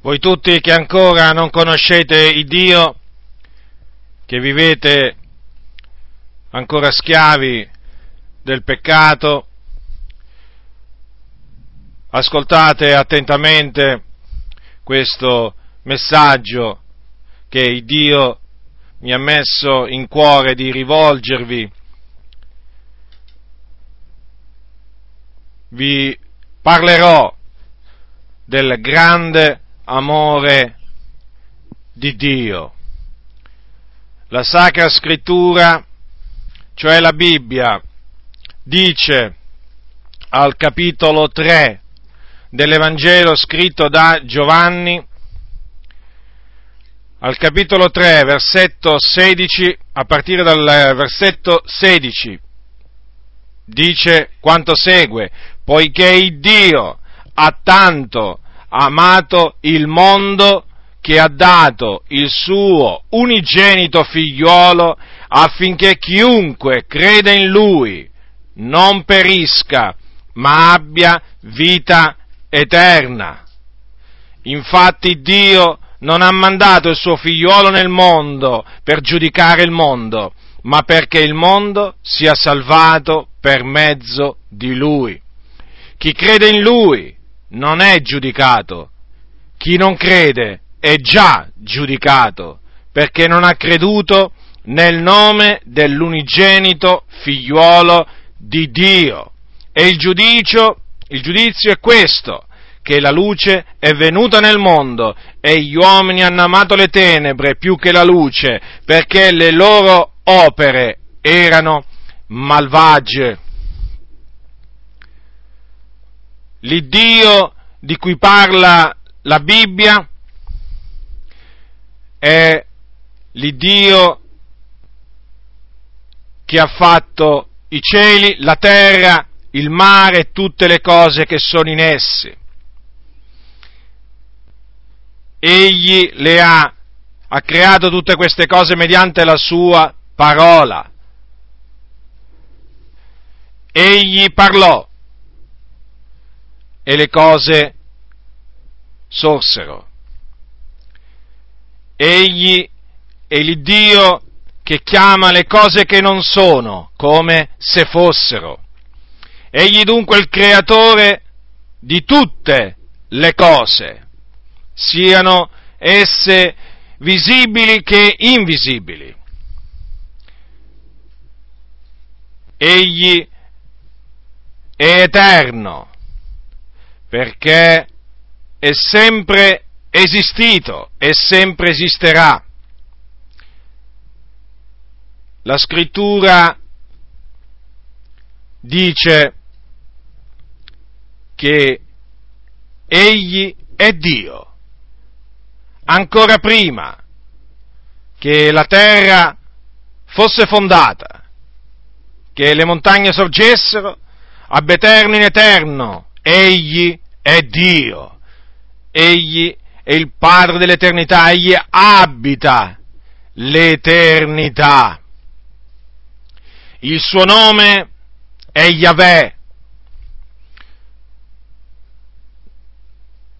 Voi tutti che ancora non conoscete il Dio, che vivete ancora schiavi del peccato, ascoltate attentamente questo messaggio che Dio mi ha messo in cuore di rivolgervi. Vi parlerò del grande amore di Dio. La Sacra Scrittura, cioè la Bibbia, dice al capitolo 3 dell'Evangelo scritto da Giovanni, al capitolo 3, versetto 16, a partire dal versetto 16, dice quanto segue, poiché il Dio ha tanto amato il mondo che ha dato il suo unigenito figliuolo affinché chiunque crede in lui non perisca, ma abbia vita eterna. Infatti Dio non ha mandato il suo figliuolo nel mondo per giudicare il mondo, ma perché il mondo sia salvato per mezzo di lui. Chi crede in lui non è giudicato, chi non crede è già giudicato, perché non ha creduto nel nome dell'unigenito figliuolo di Dio. E il giudizio, il giudizio è questo, che la luce è venuta nel mondo e gli uomini hanno amato le tenebre più che la luce, perché le loro opere erano malvagie. L'Iddio di cui parla la Bibbia è l'Iddio che ha fatto i cieli, la terra, il mare e tutte le cose che sono in essi. Egli le ha, ha creato tutte queste cose mediante la sua parola. Egli parlò e le cose sorsero. Egli è l'Iddio che chiama le cose che non sono come se fossero. Egli dunque è il creatore di tutte le cose, siano esse visibili che invisibili. Egli è eterno, perché è sempre esistito e sempre esisterà. La scrittura dice che egli è Dio. Ancora prima che la terra fosse fondata, che le montagne sorgessero, ab eterno in eterno egli è Dio, egli è il Padre dell'eternità, egli abita l'eternità. Il suo nome è Yahweh,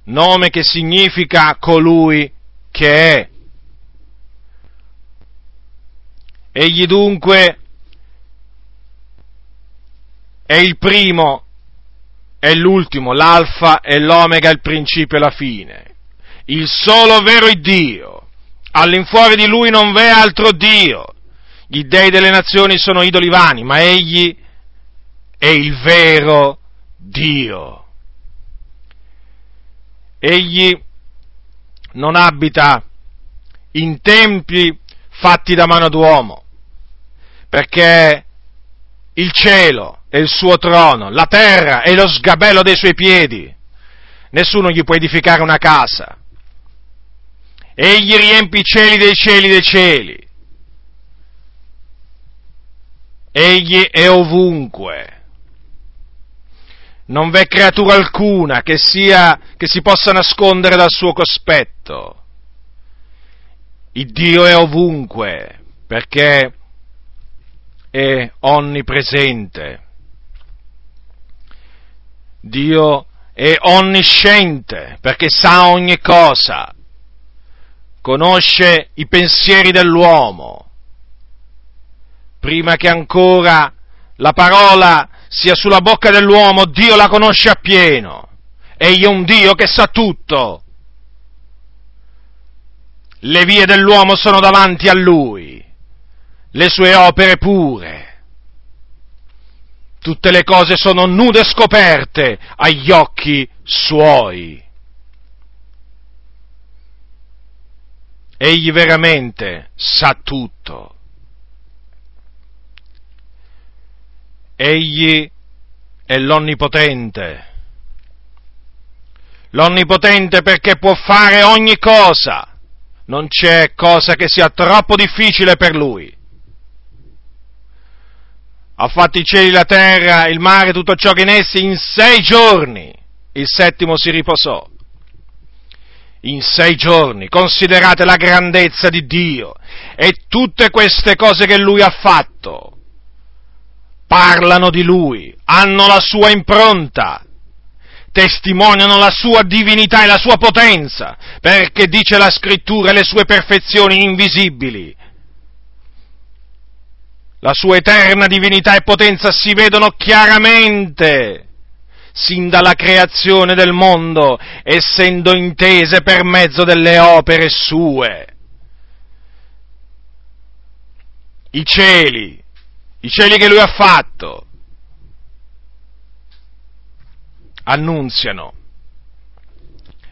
nome che significa colui che è. Egli dunque è il primo è l'ultimo, l'alfa e l'omega, il principio e la fine. Il solo vero Dio. All'infuori di lui non v'è altro Dio. Gli dei delle nazioni sono idoli vani, ma egli è il vero Dio. Egli non abita in templi fatti da mano d'uomo, perché il cielo è il suo trono, la terra è lo sgabello dei suoi piedi. Nessuno gli può edificare una casa. Egli riempie i cieli dei cieli dei cieli. Egli è ovunque. Non v'è creatura alcuna che, sia, che si possa nascondere dal suo cospetto. Il Dio è ovunque perché è onnipresente. Dio è onnisciente perché sa ogni cosa, conosce i pensieri dell'uomo, prima che ancora la parola sia sulla bocca dell'uomo, Dio la conosce appieno. Egli è un Dio che sa tutto. Le vie dell'uomo sono davanti a lui, le sue opere pure. Tutte le cose sono nude scoperte agli occhi suoi. Egli veramente sa tutto. Egli è l'Onnipotente. L'Onnipotente perché può fare ogni cosa. Non c'è cosa che sia troppo difficile per Lui. Ha fatto i cieli, la terra, il mare, tutto ciò che in essi in sei giorni. Il settimo si riposò in sei giorni, considerate la grandezza di Dio e tutte queste cose che Lui ha fatto. Parlano di Lui, hanno la sua impronta, testimoniano la sua divinità e la sua potenza, perché dice la scrittura le sue perfezioni invisibili. La sua eterna divinità e potenza si vedono chiaramente sin dalla creazione del mondo, essendo intese per mezzo delle opere sue. I cieli, i cieli che lui ha fatto, annunziano,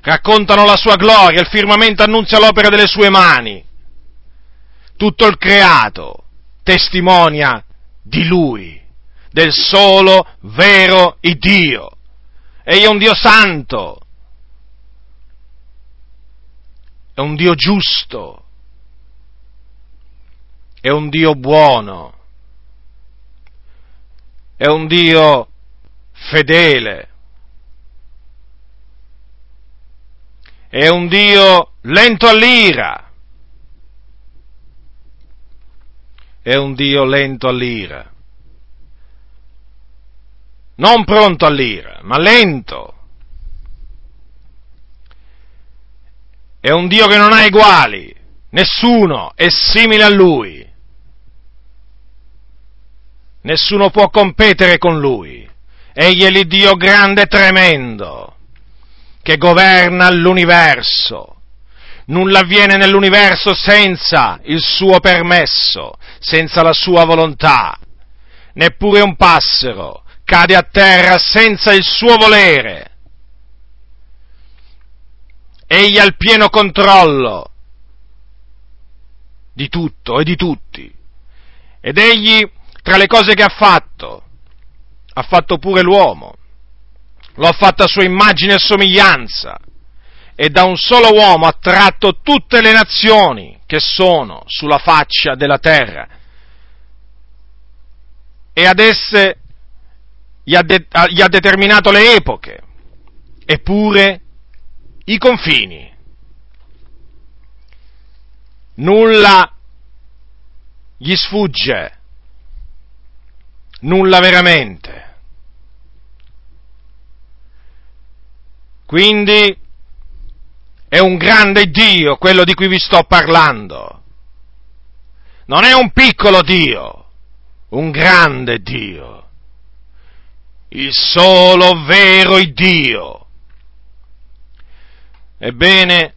raccontano la sua gloria, il firmamento annunzia l'opera delle sue mani, tutto il creato testimonia di lui, del solo vero Dio. Egli è un Dio santo, è un Dio giusto, è un Dio buono, è un Dio fedele, è un Dio lento all'ira, è un Dio lento all'ira non pronto all'ira, ma lento. È un Dio che non ha uguali, nessuno è simile a Lui. Nessuno può competere con Lui. Egli è l'Iddio grande e tremendo, che governa l'universo. Nulla avviene nell'universo senza il suo permesso, senza la sua volontà. Neppure un passero, cade a terra senza il suo volere. Egli ha il pieno controllo di tutto e di tutti. Ed egli, tra le cose che ha fatto, ha fatto pure l'uomo. Lo ha fatto a sua immagine e somiglianza. E da un solo uomo ha tratto tutte le nazioni che sono sulla faccia della terra. E ad esse gli ha, de- gli ha determinato le epoche, eppure i confini. Nulla gli sfugge, nulla veramente. Quindi è un grande Dio quello di cui vi sto parlando. Non è un piccolo Dio, un grande Dio il solo vero Dio. Ebbene,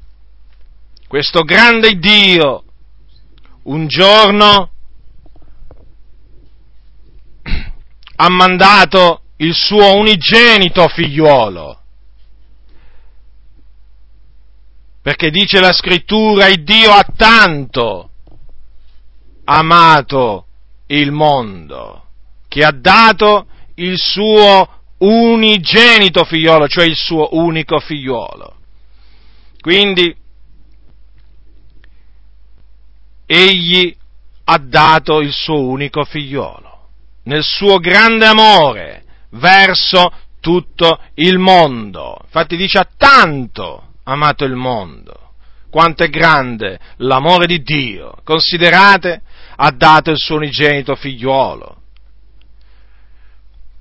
questo grande Dio un giorno ha mandato il suo unigenito figliuolo. Perché dice la scrittura, il Dio ha tanto amato il mondo, che ha dato il suo unigenito figliolo, cioè il suo unico figliolo. Quindi egli ha dato il suo unico figliolo nel suo grande amore verso tutto il mondo. Infatti dice ha tanto amato il mondo. Quanto è grande l'amore di Dio. Considerate, ha dato il suo unigenito figliuolo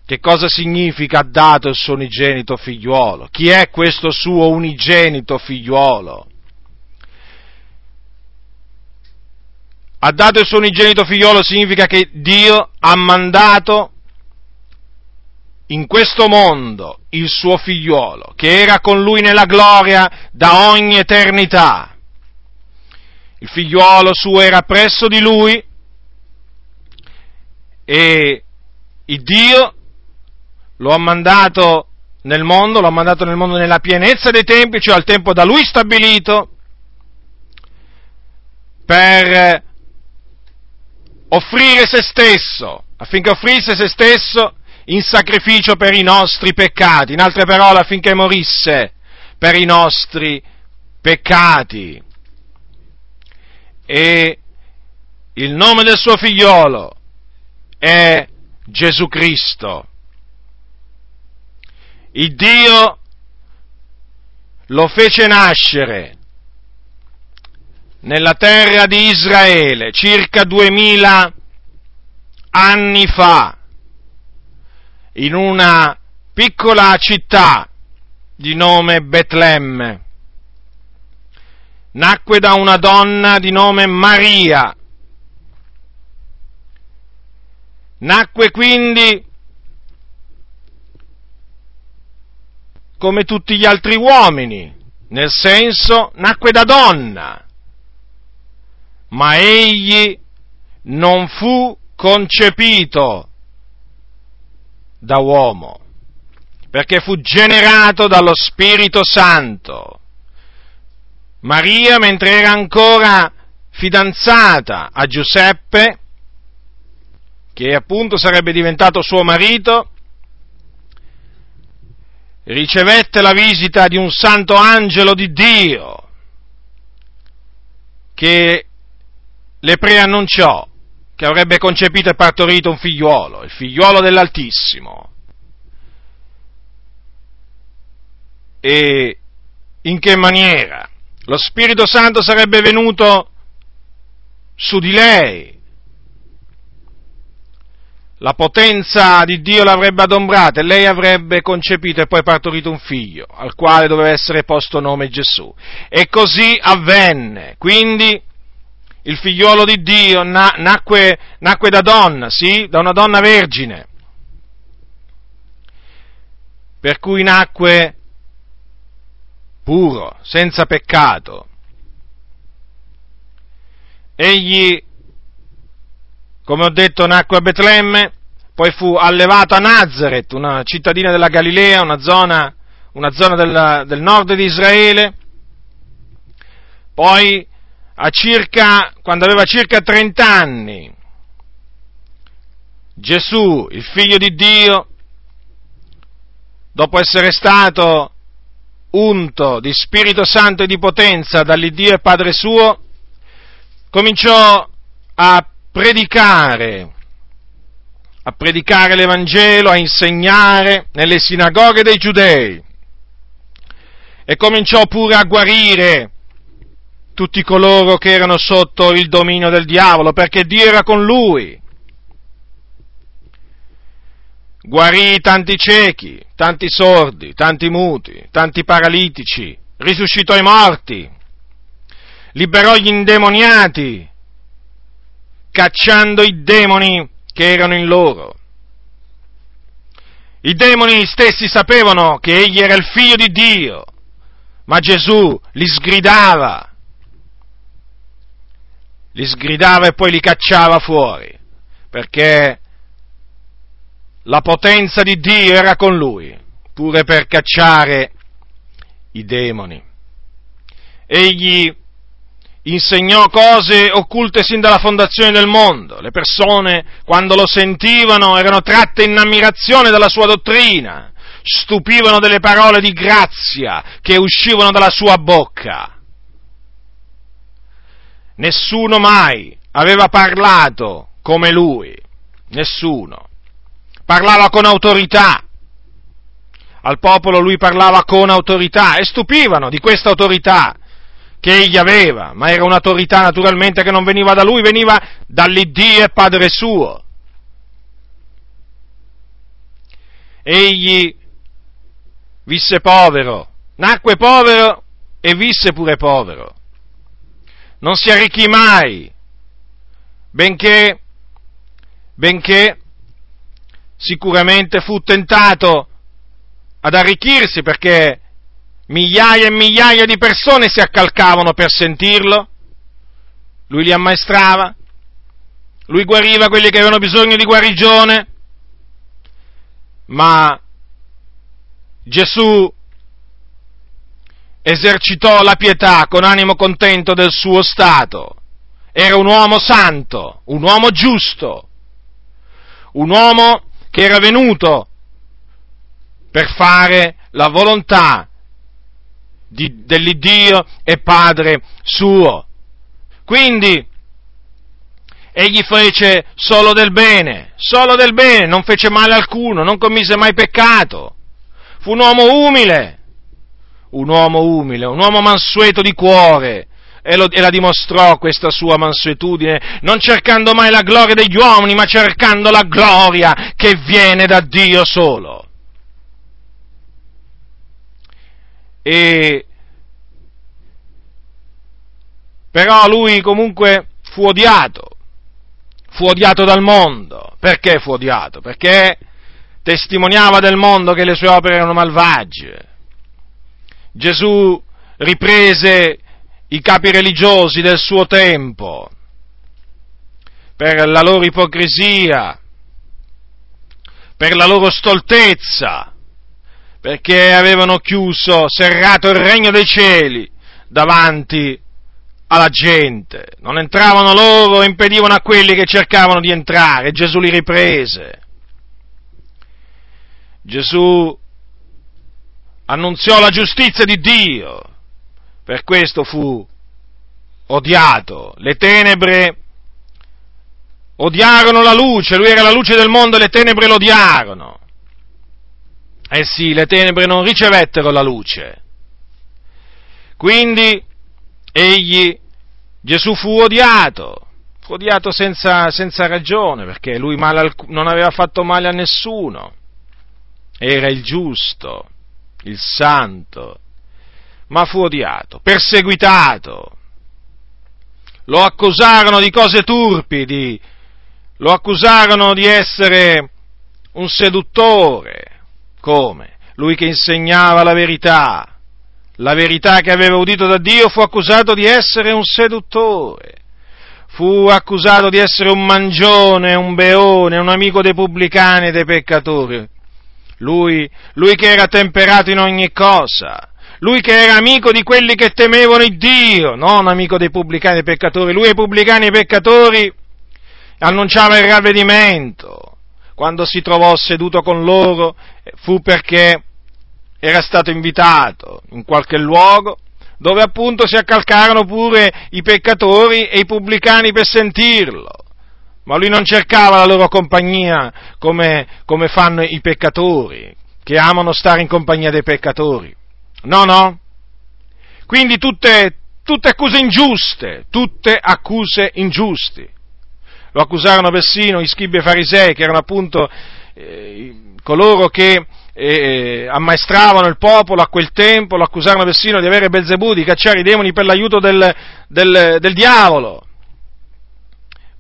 che cosa significa ha dato il suo unigenito figliuolo? Chi è questo suo unigenito figliuolo? Ha dato il suo unigenito figliuolo significa che Dio ha mandato in questo mondo il suo figliuolo, che era con lui nella gloria da ogni eternità. Il figliuolo suo era presso di lui e il Dio lo ha mandato nel mondo, lo ha mandato nel mondo nella pienezza dei tempi, cioè al tempo da lui stabilito, per offrire se stesso, affinché offrisse se stesso in sacrificio per i nostri peccati, in altre parole affinché morisse per i nostri peccati. E il nome del suo figliolo è Gesù Cristo. Il Dio lo fece nascere nella terra di Israele circa duemila anni fa, in una piccola città di nome Betlemme. Nacque da una donna di nome Maria. Nacque quindi come tutti gli altri uomini, nel senso nacque da donna, ma egli non fu concepito da uomo, perché fu generato dallo Spirito Santo. Maria, mentre era ancora fidanzata a Giuseppe, che appunto sarebbe diventato suo marito, ricevette la visita di un santo angelo di Dio che le preannunciò che avrebbe concepito e partorito un figliuolo, il figliuolo dell'Altissimo. E in che maniera? Lo Spirito Santo sarebbe venuto su di lei la potenza di Dio l'avrebbe adombrata e lei avrebbe concepito e poi partorito un figlio, al quale doveva essere posto nome Gesù. E così avvenne. Quindi il figliuolo di Dio na- nacque, nacque da donna, sì, da una donna vergine. Per cui nacque puro, senza peccato. Egli come ho detto, nacque a Betlemme, poi fu allevato a Nazareth, una cittadina della Galilea, una zona, una zona del, del nord di Israele. Poi, circa, quando aveva circa 30 anni, Gesù, il figlio di Dio, dopo essere stato unto di Spirito Santo e di potenza dall'Iddio e Padre suo, cominciò a predicare, a predicare l'Evangelo, a insegnare nelle sinagoghe dei giudei e cominciò pure a guarire tutti coloro che erano sotto il dominio del diavolo, perché Dio era con lui. Guarì tanti ciechi, tanti sordi, tanti muti, tanti paralitici, risuscitò i morti, liberò gli indemoniati, cacciando i demoni che erano in loro. I demoni stessi sapevano che egli era il figlio di Dio, ma Gesù li sgridava, li sgridava e poi li cacciava fuori, perché la potenza di Dio era con lui, pure per cacciare i demoni. Egli insegnò cose occulte sin dalla fondazione del mondo. Le persone, quando lo sentivano, erano tratte in ammirazione dalla sua dottrina, stupivano delle parole di grazia che uscivano dalla sua bocca. Nessuno mai aveva parlato come lui, nessuno. Parlava con autorità. Al popolo lui parlava con autorità e stupivano di questa autorità che egli aveva, ma era un'autorità naturalmente che non veniva da lui, veniva dall'Iddio e Padre suo. egli visse povero, nacque povero e visse pure povero. Non si arricchì mai, benché, benché sicuramente fu tentato ad arricchirsi perché migliaia e migliaia di persone si accalcavano per sentirlo, lui li ammaestrava, lui guariva quelli che avevano bisogno di guarigione, ma Gesù esercitò la pietà con animo contento del suo stato. Era un uomo santo, un uomo giusto, un uomo che era venuto per fare la volontà di, dell'Iddio e Padre suo. Quindi, egli fece solo del bene, solo del bene, non fece male alcuno, non commise mai peccato. Fu un uomo umile, un uomo umile, un uomo mansueto di cuore, e, lo, e, la dimostrò questa sua mansuetudine, non cercando mai la gloria degli uomini, ma cercando la gloria che viene da Dio solo. E però lui comunque fu odiato, fu odiato dal mondo. Perché fu odiato? Perché testimoniava del mondo che le sue opere erano malvagie. Gesù riprese i capi religiosi del suo tempo per la loro ipocrisia, per la loro stoltezza, perché avevano chiuso, serrato il regno dei cieli davanti alla gente, non entravano loro, impedivano a quelli che cercavano di entrare, Gesù li riprese. Gesù annunziò la giustizia di Dio, per questo fu odiato, le tenebre odiarono la luce, lui era la luce del mondo e le tenebre lo odiarono. Eh sì, le tenebre non ricevettero la luce. Quindi egli, Gesù fu odiato, fu odiato senza, senza ragione, perché lui non aveva fatto male a nessuno, era il giusto, il santo, ma fu odiato, perseguitato. Lo accusarono di cose turpidi, lo accusarono di essere un seduttore, come? Lui che insegnava la verità, la verità che aveva udito da Dio, fu accusato di essere un seduttore, fu accusato di essere un mangione, un beone, un amico dei pubblicani e dei peccatori. Lui, lui che era temperato in ogni cosa, lui che era amico di quelli che temevano il Dio, non amico dei pubblicani e dei peccatori, lui ai pubblicani e ai peccatori annunciava il ravvedimento. Quando si trovò seduto con loro fu perché era stato invitato in qualche luogo dove appunto si accalcarono pure i peccatori e i pubblicani per sentirlo. Ma lui non cercava la loro compagnia come, come fanno i peccatori, che amano stare in compagnia dei peccatori. No, no. Quindi tutte, tutte accuse ingiuste, tutte accuse ingiusti. Lo accusarono persino i scribi e farisei, che erano appunto eh, coloro che eh, ammaestravano il popolo a quel tempo, lo accusarono persino di avere Belzebù, di cacciare i demoni per l'aiuto del, del, del diavolo.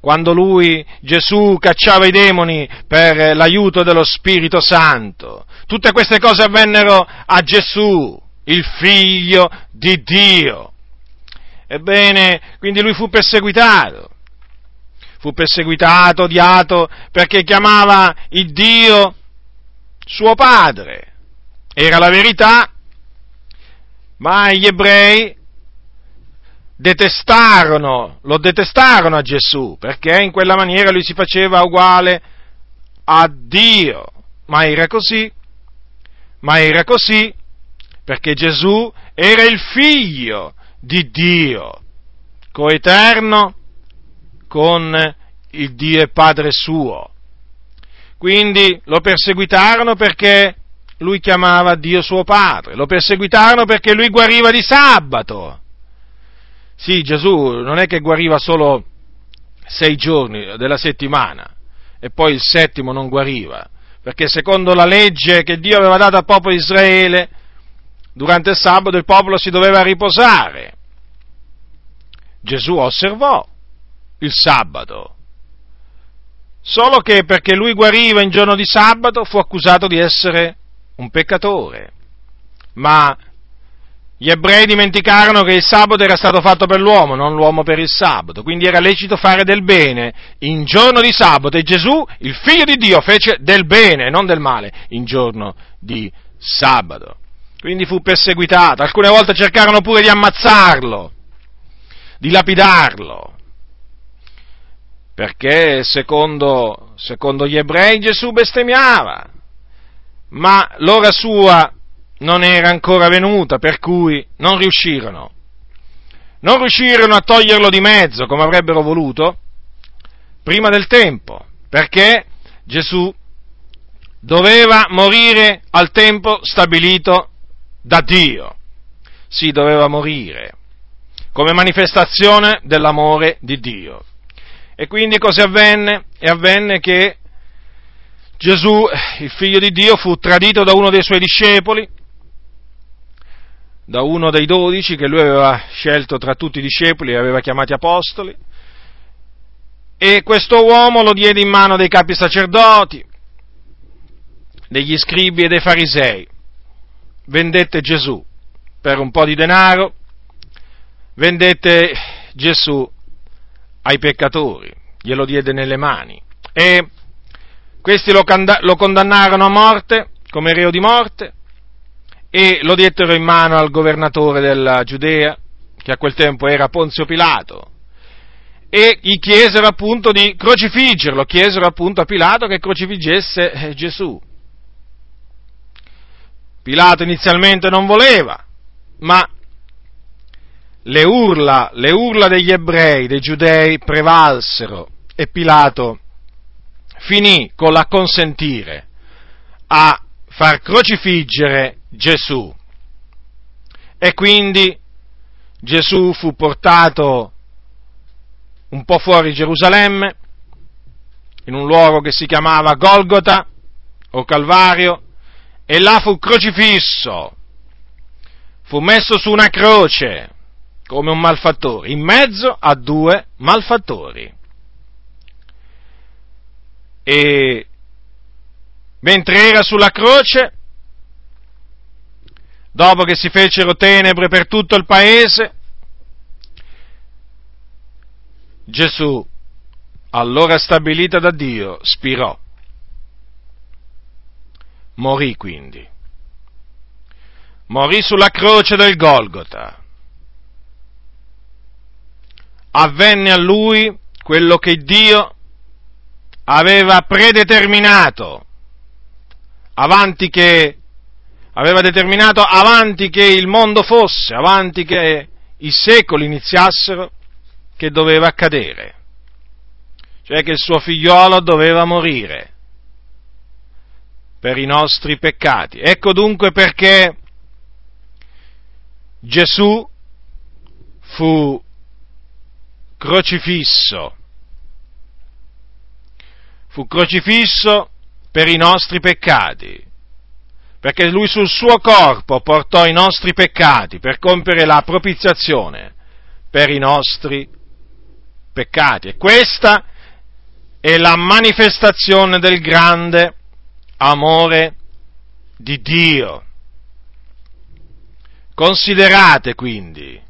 Quando lui, Gesù, cacciava i demoni per l'aiuto dello Spirito Santo. Tutte queste cose avvennero a Gesù, il figlio di Dio. Ebbene, quindi lui fu perseguitato. Fu perseguitato, odiato, perché chiamava il Dio suo padre. Era la verità, ma gli ebrei detestarono, lo detestarono a Gesù, perché in quella maniera lui si faceva uguale a Dio. Ma era così, ma era così, perché Gesù era il figlio di Dio, coeterno con il Dio e Padre suo. Quindi lo perseguitarono perché lui chiamava Dio suo padre, lo perseguitarono perché lui guariva di sabato. Sì, Gesù non è che guariva solo sei giorni della settimana e poi il settimo non guariva, perché secondo la legge che Dio aveva dato al popolo di Israele, durante il sabato il popolo si doveva riposare. Gesù osservò il sabato, solo che perché lui guariva in giorno di sabato fu accusato di essere un peccatore. Ma gli ebrei dimenticarono che il sabato era stato fatto per l'uomo, non l'uomo per il sabato, quindi era lecito fare del bene. In giorno di sabato e Gesù, il figlio di Dio, fece del bene, non del male, in giorno di sabato. Quindi fu perseguitato, alcune volte cercarono pure di ammazzarlo, di lapidarlo, perché secondo, secondo gli ebrei Gesù bestemmiava, ma l'ora sua non era ancora venuta, per cui non riuscirono. Non riuscirono a toglierlo di mezzo come avrebbero voluto prima del tempo, perché Gesù doveva morire al tempo stabilito da Dio. Si doveva morire come manifestazione dell'amore di Dio. E quindi cosa avvenne? E avvenne che Gesù, il figlio di Dio, fu tradito da uno dei suoi discepoli, da uno dei dodici che lui aveva scelto tra tutti i discepoli e aveva chiamati apostoli. E questo uomo lo diede in mano dei capi sacerdoti, degli scribi e dei farisei. Vendette Gesù per un po' di denaro, vendette Gesù ai peccatori, glielo diede nelle mani. E questi lo condannarono a morte, come reo di morte, e lo diedero in mano al governatore della Giudea, che a quel tempo era Ponzio Pilato, e gli chiesero appunto di crocifiggerlo, chiesero appunto a Pilato che crocifiggesse eh, Gesù. Pilato inizialmente non voleva, ma le urla, le urla degli ebrei, dei giudei prevalsero e Pilato finì con l'acconsentire a far crocifiggere Gesù. E quindi Gesù fu portato un po' fuori Gerusalemme, in un luogo che si chiamava Golgota o Calvario, e là fu crocifisso, fu messo su una croce come un malfattore, in mezzo a due malfattori. E mentre era sulla croce, dopo che si fecero tenebre per tutto il paese, Gesù, allora stabilita da Dio, spirò. Morì quindi. Morì sulla croce del Golgota. Avvenne a lui quello che Dio aveva predeterminato avanti che aveva determinato avanti che il mondo fosse, avanti che i secoli iniziassero, che doveva accadere, cioè che il suo figliolo doveva morire per i nostri peccati. Ecco dunque perché Gesù fu crocifisso, fu crocifisso per i nostri peccati, perché lui sul suo corpo portò i nostri peccati per compiere la propiziazione per i nostri peccati. E questa è la manifestazione del grande amore di Dio. Considerate quindi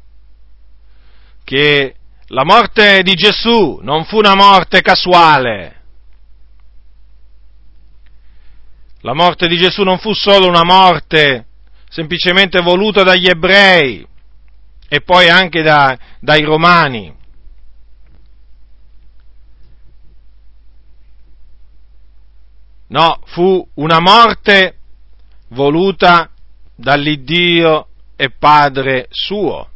che la morte di Gesù non fu una morte casuale, La morte di Gesù non fu solo una morte semplicemente voluta dagli ebrei e poi anche da, dai romani. No, fu una morte voluta dall'Iddio e Padre suo,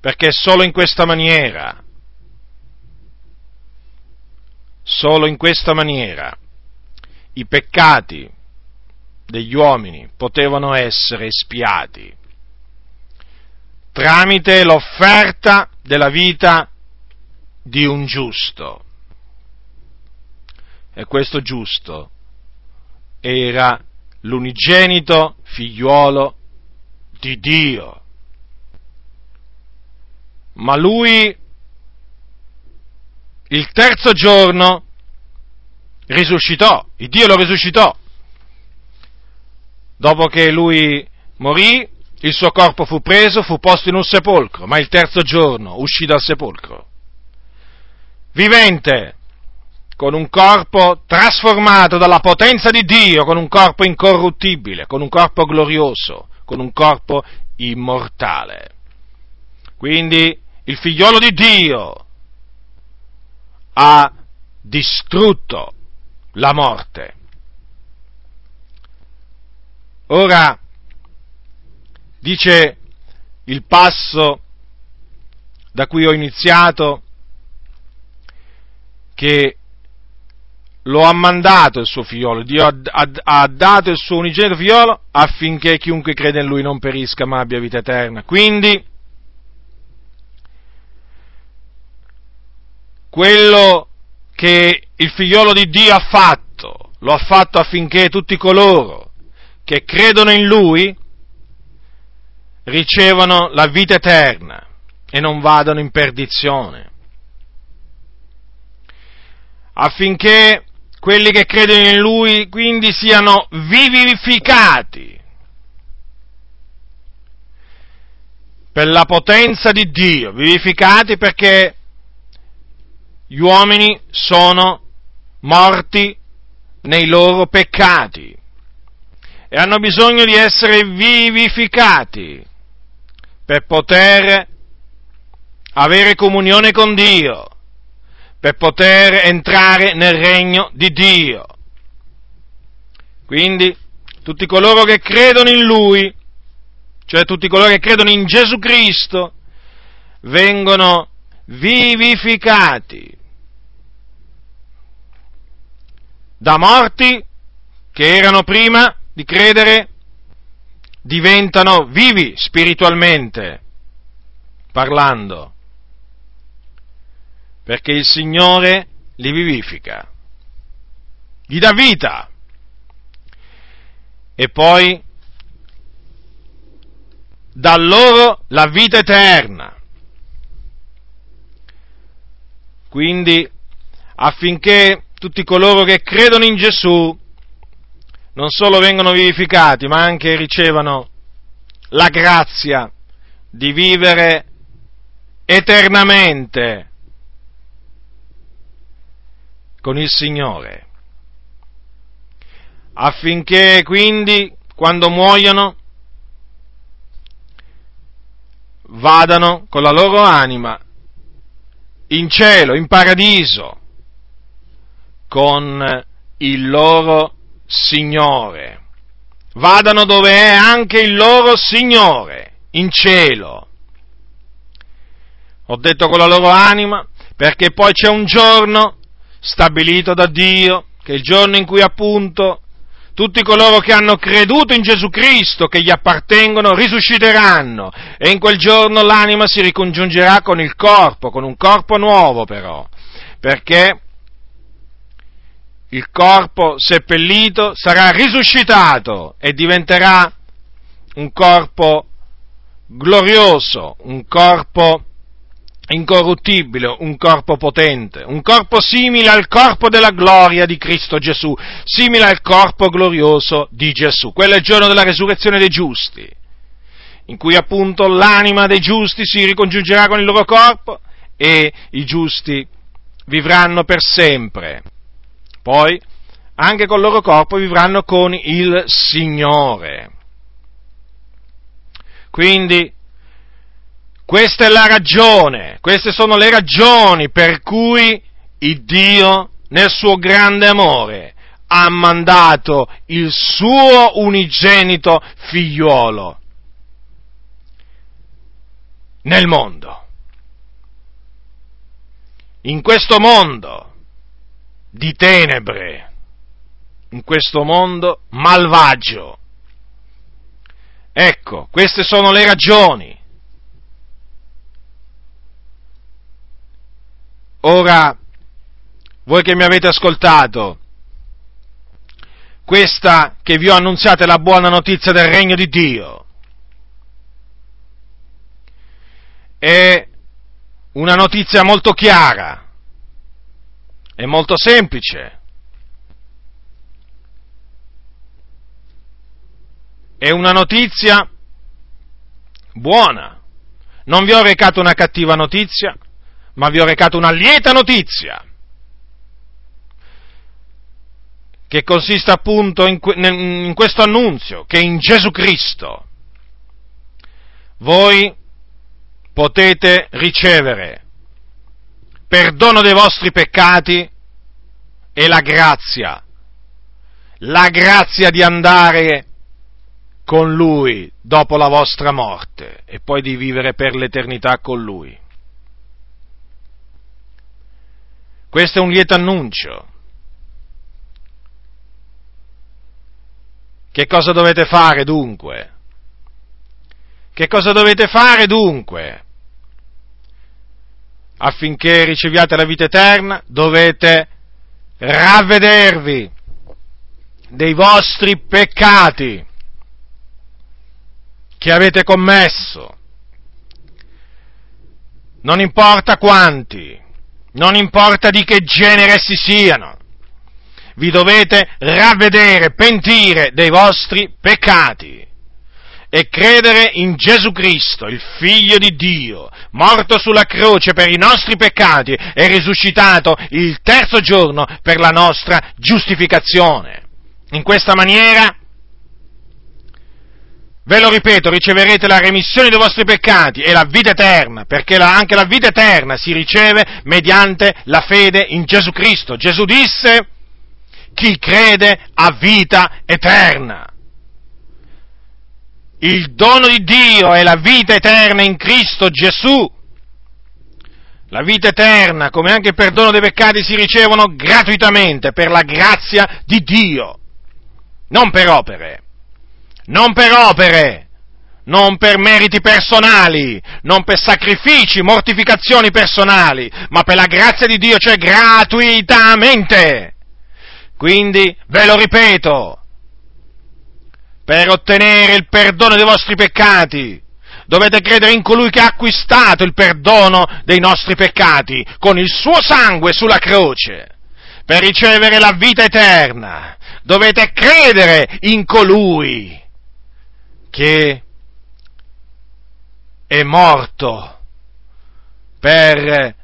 perché solo in questa maniera, solo in questa maniera, i peccati degli uomini potevano essere espiati tramite l'offerta della vita di un giusto. E questo giusto era l'unigenito figliuolo di Dio. Ma lui il terzo giorno risuscitò, il Dio lo risuscitò. Dopo che lui morì, il suo corpo fu preso, fu posto in un sepolcro, ma il terzo giorno uscì dal sepolcro. Vivente, con un corpo trasformato dalla potenza di Dio, con un corpo incorruttibile, con un corpo glorioso, con un corpo immortale. Quindi il figliolo di Dio ha distrutto la morte. Ora dice il passo da cui ho iniziato che lo ha mandato il suo figliolo, Dio ha, ha, ha, dato il suo unigenito figliolo affinché chiunque crede in lui non perisca ma abbia vita eterna. Quindi quello che il figliolo di Dio ha fatto, lo ha fatto affinché tutti coloro che credono in lui ricevano la vita eterna e non vadano in perdizione. Affinché quelli che credono in Lui quindi siano vivificati per la potenza di Dio, vivificati perché gli uomini sono morti nei loro peccati e hanno bisogno di essere vivificati per poter avere comunione con Dio, per poter entrare nel regno di Dio. Quindi tutti coloro che credono in Lui, cioè tutti coloro che credono in Gesù Cristo, vengono vivificati da morti che erano prima di credere diventano vivi spiritualmente parlando, perché il Signore li vivifica, gli dà vita e poi dà loro la vita eterna. Quindi affinché tutti coloro che credono in Gesù non solo vengono vivificati, ma anche ricevano la grazia di vivere eternamente con il Signore, affinché quindi quando muoiono vadano con la loro anima in cielo, in paradiso, con il loro Signore. Vadano dove è anche il loro Signore, in cielo. Ho detto con la loro anima, perché poi c'è un giorno stabilito da Dio, che è il giorno in cui appunto tutti coloro che hanno creduto in Gesù Cristo, che gli appartengono, risusciteranno e in quel giorno l'anima si ricongiungerà con il corpo, con un corpo nuovo però, perché il corpo seppellito sarà risuscitato e diventerà un corpo glorioso, un corpo incorruttibile, un corpo potente, un corpo simile al corpo della gloria di Cristo Gesù, simile al corpo glorioso di Gesù. Quello è il giorno della resurrezione dei giusti, in cui appunto l'anima dei giusti si ricongiungerà con il loro corpo e i giusti vivranno per sempre poi anche col loro corpo vivranno con il Signore. Quindi questa è la ragione, queste sono le ragioni per cui il Dio, nel suo grande amore, ha mandato il suo unigenito figliuolo nel mondo. In questo mondo di tenebre in questo mondo malvagio. Ecco, queste sono le ragioni. Ora, voi che mi avete ascoltato, questa che vi ho annunziato è la buona notizia del regno di Dio. È una notizia molto chiara, è molto semplice. È una notizia buona. Non vi ho recato una cattiva notizia, ma vi ho recato una lieta notizia. che consiste appunto in, in questo annunzio, che in Gesù Cristo voi potete ricevere perdono dei vostri peccati e la grazia, la grazia di andare con Lui dopo la vostra morte e poi di vivere per l'eternità con Lui. Questo è un lieto annuncio Che cosa dovete fare dunque? Che cosa dovete fare dunque? Affinché riceviate la vita eterna dovete ravvedervi dei vostri peccati che avete commesso. Non importa quanti, non importa di che genere essi siano, vi dovete ravvedere, pentire dei vostri peccati e credere in Gesù Cristo, il Figlio di Dio, morto sulla croce per i nostri peccati e risuscitato il terzo giorno per la nostra giustificazione. In questa maniera, ve lo ripeto, riceverete la remissione dei vostri peccati e la vita eterna, perché la, anche la vita eterna si riceve mediante la fede in Gesù Cristo. Gesù disse, chi crede ha vita eterna. Il dono di Dio è la vita eterna in Cristo Gesù. La vita eterna, come anche il perdono dei peccati, si ricevono gratuitamente per la grazia di Dio, non per opere, non per opere, non per meriti personali, non per sacrifici, mortificazioni personali, ma per la grazia di Dio, cioè gratuitamente. Quindi, ve lo ripeto, per ottenere il perdono dei vostri peccati, dovete credere in colui che ha acquistato il perdono dei nostri peccati con il suo sangue sulla croce. Per ricevere la vita eterna, dovete credere in colui che è morto per,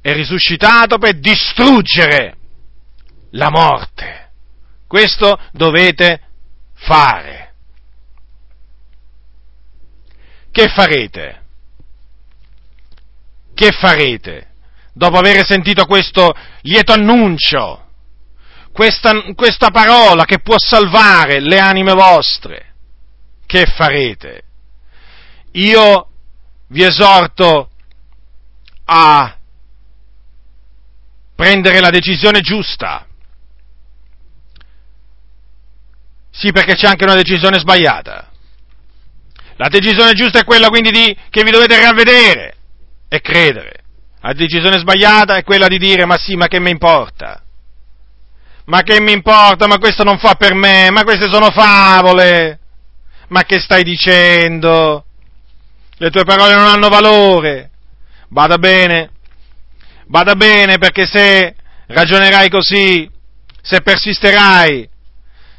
è risuscitato per distruggere la morte. Questo dovete fare. Che farete? Che farete dopo aver sentito questo lieto annuncio? Questa, questa parola che può salvare le anime vostre? Che farete? Io vi esorto a prendere la decisione giusta Sì, perché c'è anche una decisione sbagliata. La decisione giusta è quella quindi di, che vi dovete ravvedere e credere. La decisione sbagliata è quella di dire ma sì, ma che mi importa? Ma che mi importa? Ma questo non fa per me, ma queste sono favole. Ma che stai dicendo? Le tue parole non hanno valore. Bada bene, bada bene perché se ragionerai così, se persisterai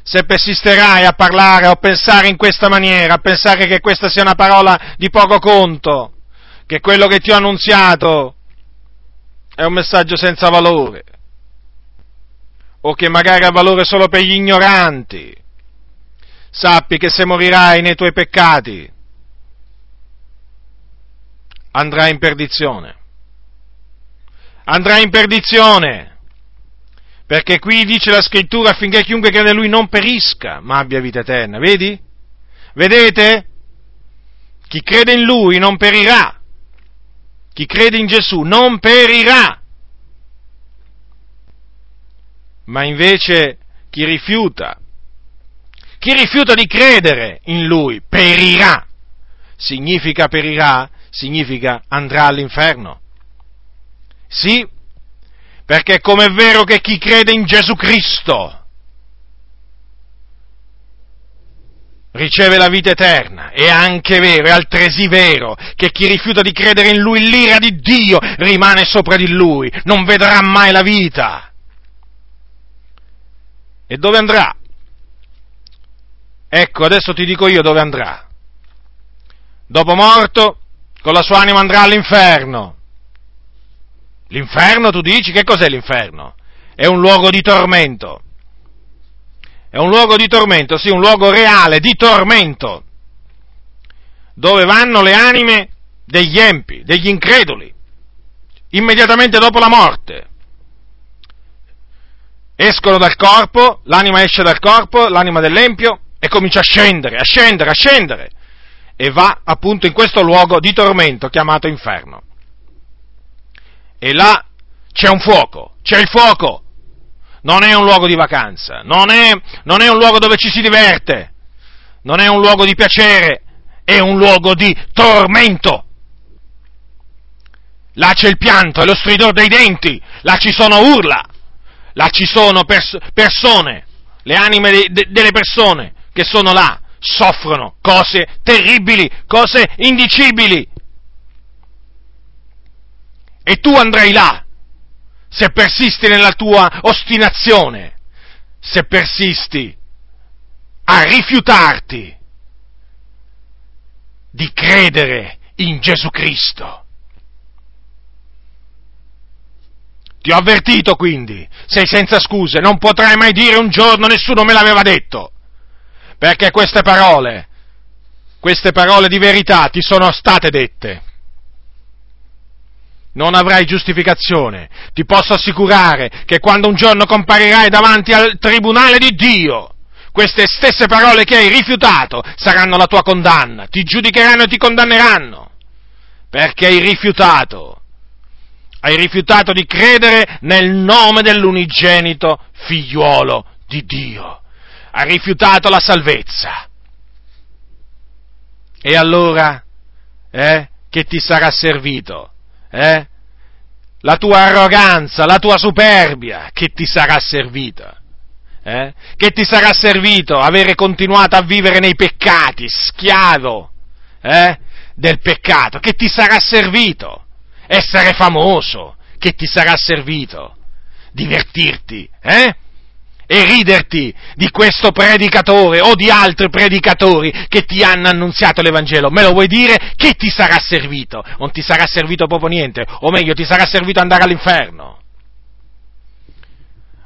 se persisterai a parlare o a pensare in questa maniera, a pensare che questa sia una parola di poco conto, che quello che ti ho annunziato è un messaggio senza valore, o che magari ha valore solo per gli ignoranti, sappi che se morirai nei tuoi peccati andrai in perdizione. Andrai in perdizione perché qui dice la scrittura affinché chiunque crede in lui non perisca, ma abbia vita eterna. Vedi? Vedete? Chi crede in lui non perirà. Chi crede in Gesù non perirà. Ma invece chi rifiuta, chi rifiuta di credere in lui perirà. Significa perirà? Significa andrà all'inferno. Sì, perché come è vero che chi crede in Gesù Cristo riceve la vita eterna. È anche vero, è altresì vero, che chi rifiuta di credere in lui, l'ira di Dio rimane sopra di lui, non vedrà mai la vita. E dove andrà? Ecco, adesso ti dico io dove andrà. Dopo morto, con la sua anima andrà all'inferno. L'inferno, tu dici? Che cos'è l'inferno? È un luogo di tormento. È un luogo di tormento, sì, un luogo reale di tormento, dove vanno le anime degli empi, degli increduli, immediatamente dopo la morte. Escono dal corpo, l'anima esce dal corpo, l'anima dell'empio, e comincia a scendere, a scendere, a scendere, e va appunto in questo luogo di tormento chiamato inferno. E là c'è un fuoco, c'è il fuoco, non è un luogo di vacanza, non è, non è un luogo dove ci si diverte, non è un luogo di piacere, è un luogo di tormento. Là c'è il pianto e lo stridore dei denti, là ci sono urla, là ci sono pers- persone, le anime de- de- delle persone che sono là, soffrono cose terribili, cose indicibili. E tu andrai là se persisti nella tua ostinazione, se persisti a rifiutarti di credere in Gesù Cristo. Ti ho avvertito quindi, sei senza scuse, non potrai mai dire un giorno nessuno me l'aveva detto, perché queste parole, queste parole di verità ti sono state dette non avrai giustificazione. Ti posso assicurare che quando un giorno comparirai davanti al tribunale di Dio, queste stesse parole che hai rifiutato saranno la tua condanna, ti giudicheranno e ti condanneranno, perché hai rifiutato, hai rifiutato di credere nel nome dell'unigenito figliuolo di Dio, hai rifiutato la salvezza. E allora, eh, che ti sarà servito? Eh? la tua arroganza, la tua superbia, che ti sarà servita? Eh? Che ti sarà servito avere continuato a vivere nei peccati, schiavo eh? del peccato? Che ti sarà servito? Essere famoso? Che ti sarà servito? Divertirti? Eh? E riderti di questo predicatore o di altri predicatori che ti hanno annunziato l'Evangelo. Me lo vuoi dire? Che ti sarà servito? Non ti sarà servito proprio niente, o meglio, ti sarà servito andare all'inferno,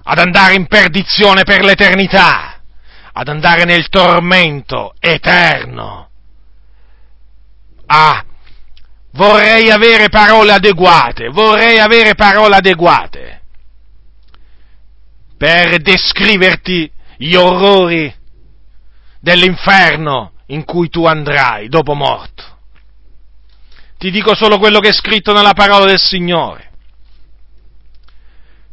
ad andare in perdizione per l'eternità, ad andare nel tormento eterno. Ah, vorrei avere parole adeguate, vorrei avere parole adeguate per descriverti gli orrori dell'inferno in cui tu andrai dopo morto. Ti dico solo quello che è scritto nella parola del Signore.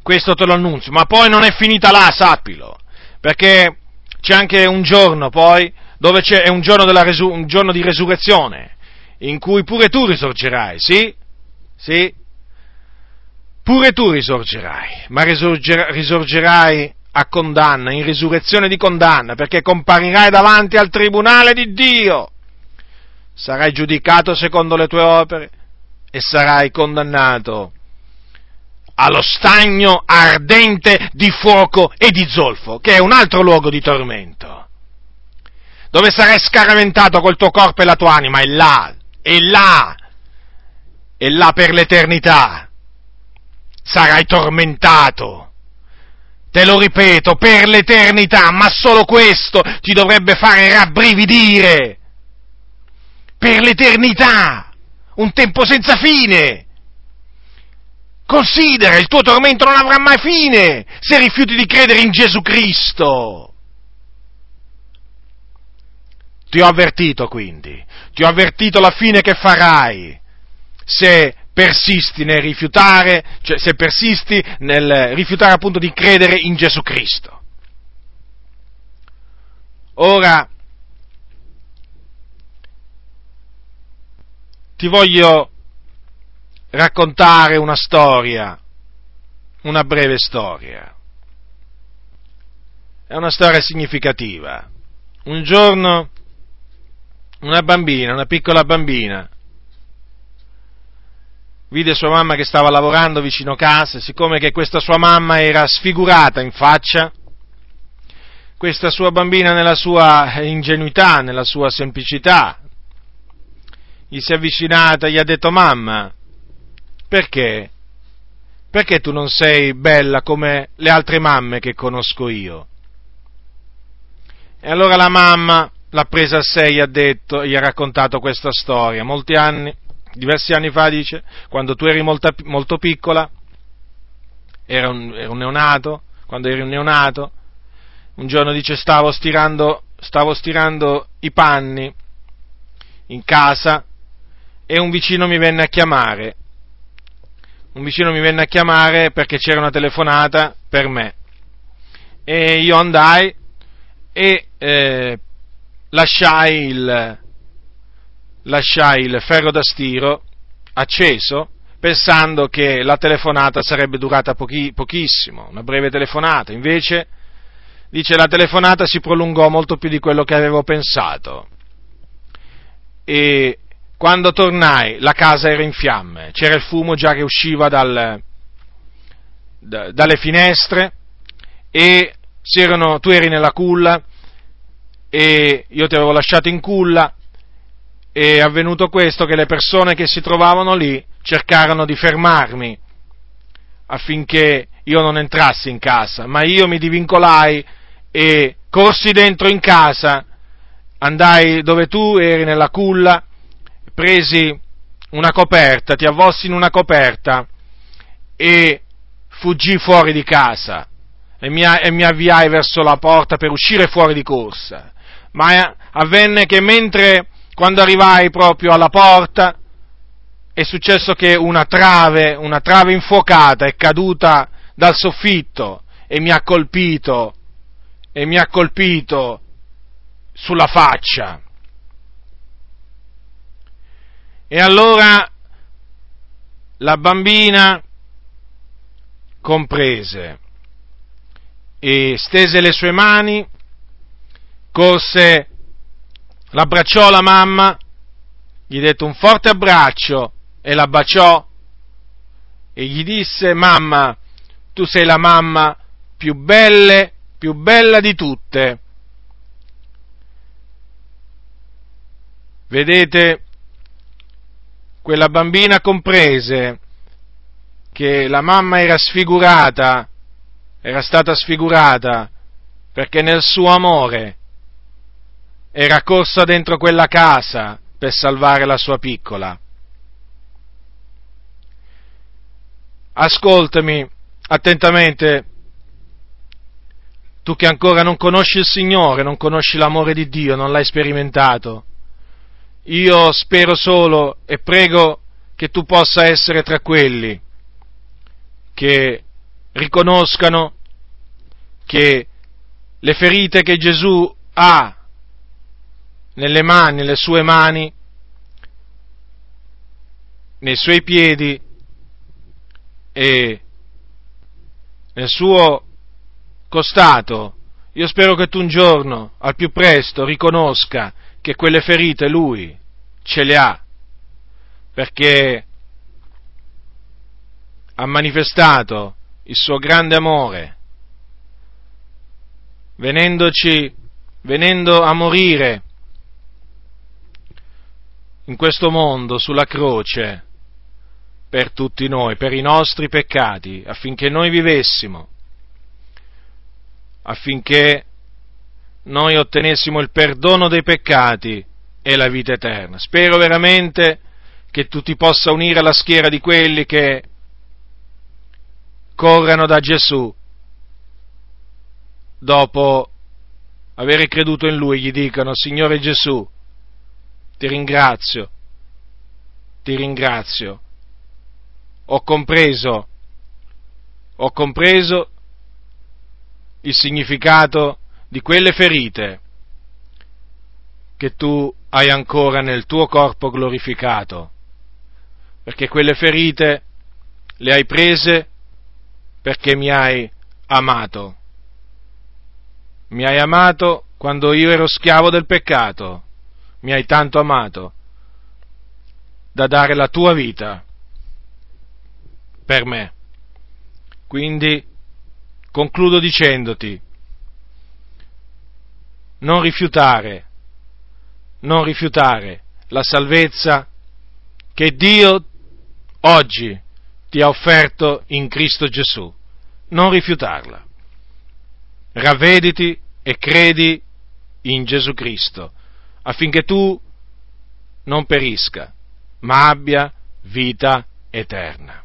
Questo te lo annunzio, ma poi non è finita là, sappilo, perché c'è anche un giorno poi, dove c'è un giorno, resu- un giorno di resurrezione, in cui pure tu risorgerai, sì? Sì? Pure tu risorgerai, ma risorgerai a condanna, in risurrezione di condanna, perché comparirai davanti al tribunale di Dio. Sarai giudicato secondo le tue opere e sarai condannato allo stagno ardente di fuoco e di zolfo, che è un altro luogo di tormento, dove sarai scaraventato col tuo corpo e la tua anima, e là, e là, e là per l'eternità sarai tormentato. Te lo ripeto, per l'eternità, ma solo questo ti dovrebbe fare rabbrividire. Per l'eternità, un tempo senza fine. Considera, il tuo tormento non avrà mai fine se rifiuti di credere in Gesù Cristo. Ti ho avvertito quindi, ti ho avvertito la fine che farai se persisti nel rifiutare, cioè se persisti nel rifiutare appunto di credere in Gesù Cristo. Ora, ti voglio raccontare una storia, una breve storia. È una storia significativa. Un giorno una bambina, una piccola bambina, vide sua mamma che stava lavorando vicino casa, siccome che questa sua mamma era sfigurata in faccia, questa sua bambina nella sua ingenuità, nella sua semplicità, gli si è avvicinata, gli ha detto mamma, perché? Perché tu non sei bella come le altre mamme che conosco io? E allora la mamma l'ha presa a sé, detto, gli ha raccontato questa storia, molti anni, diversi anni fa dice, quando tu eri molto, molto piccola, era un, era un neonato, quando eri un neonato, un giorno dice stavo stirando, stavo stirando i panni in casa e un vicino mi venne a chiamare. Un vicino mi venne a chiamare perché c'era una telefonata per me. E io andai e eh, lasciai, il, lasciai il ferro da stiro acceso pensando che la telefonata sarebbe durata pochi, pochissimo, una breve telefonata. Invece dice la telefonata si prolungò molto più di quello che avevo pensato. E quando tornai la casa era in fiamme, c'era il fumo già che usciva dal, da, dalle finestre e erano, tu eri nella culla e io ti avevo lasciato in culla è avvenuto questo che le persone che si trovavano lì cercarono di fermarmi affinché io non entrassi in casa, ma io mi divincolai e corsi dentro in casa, andai dove tu eri nella culla, presi una coperta, ti avvossi in una coperta e fuggì fuori di casa e mi, e mi avviai verso la porta per uscire fuori di corsa. Ma avvenne che mentre, quando arrivai proprio alla porta, è successo che una trave, una trave infuocata è caduta dal soffitto e mi ha colpito e mi ha colpito sulla faccia. E allora la bambina comprese e stese le sue mani, corse, l'abbracciò la mamma, gli dette un forte abbraccio e la baciò e gli disse mamma, tu sei la mamma più belle più bella di tutte. Vedete, quella bambina comprese che la mamma era sfigurata, era stata sfigurata perché nel suo amore era corsa dentro quella casa per salvare la sua piccola. Ascoltami attentamente tu che ancora non conosci il Signore, non conosci l'amore di Dio, non l'hai sperimentato. Io spero solo e prego che tu possa essere tra quelli che riconoscano che le ferite che Gesù ha nelle mani, nelle sue mani, nei suoi piedi e nel suo costato. Io spero che tu un giorno, al più presto, riconosca che quelle ferite lui ce le ha, perché ha manifestato il suo grande amore, venendoci, venendo a morire in questo mondo sulla croce per tutti noi, per i nostri peccati, affinché noi vivessimo affinché noi ottenessimo il perdono dei peccati e la vita eterna. Spero veramente che tu ti possa unire alla schiera di quelli che corrano da Gesù dopo avere creduto in Lui, gli dicano, Signore Gesù, ti ringrazio, ti ringrazio, ho compreso, ho compreso il significato di quelle ferite che tu hai ancora nel tuo corpo glorificato, perché quelle ferite le hai prese perché mi hai amato. Mi hai amato quando io ero schiavo del peccato, mi hai tanto amato da dare la tua vita per me. Quindi concludo dicendoti, non rifiutare, non rifiutare la salvezza che Dio oggi ti ha offerto in Cristo Gesù. Non rifiutarla. Ravvediti e credi in Gesù Cristo affinché tu non perisca, ma abbia vita eterna.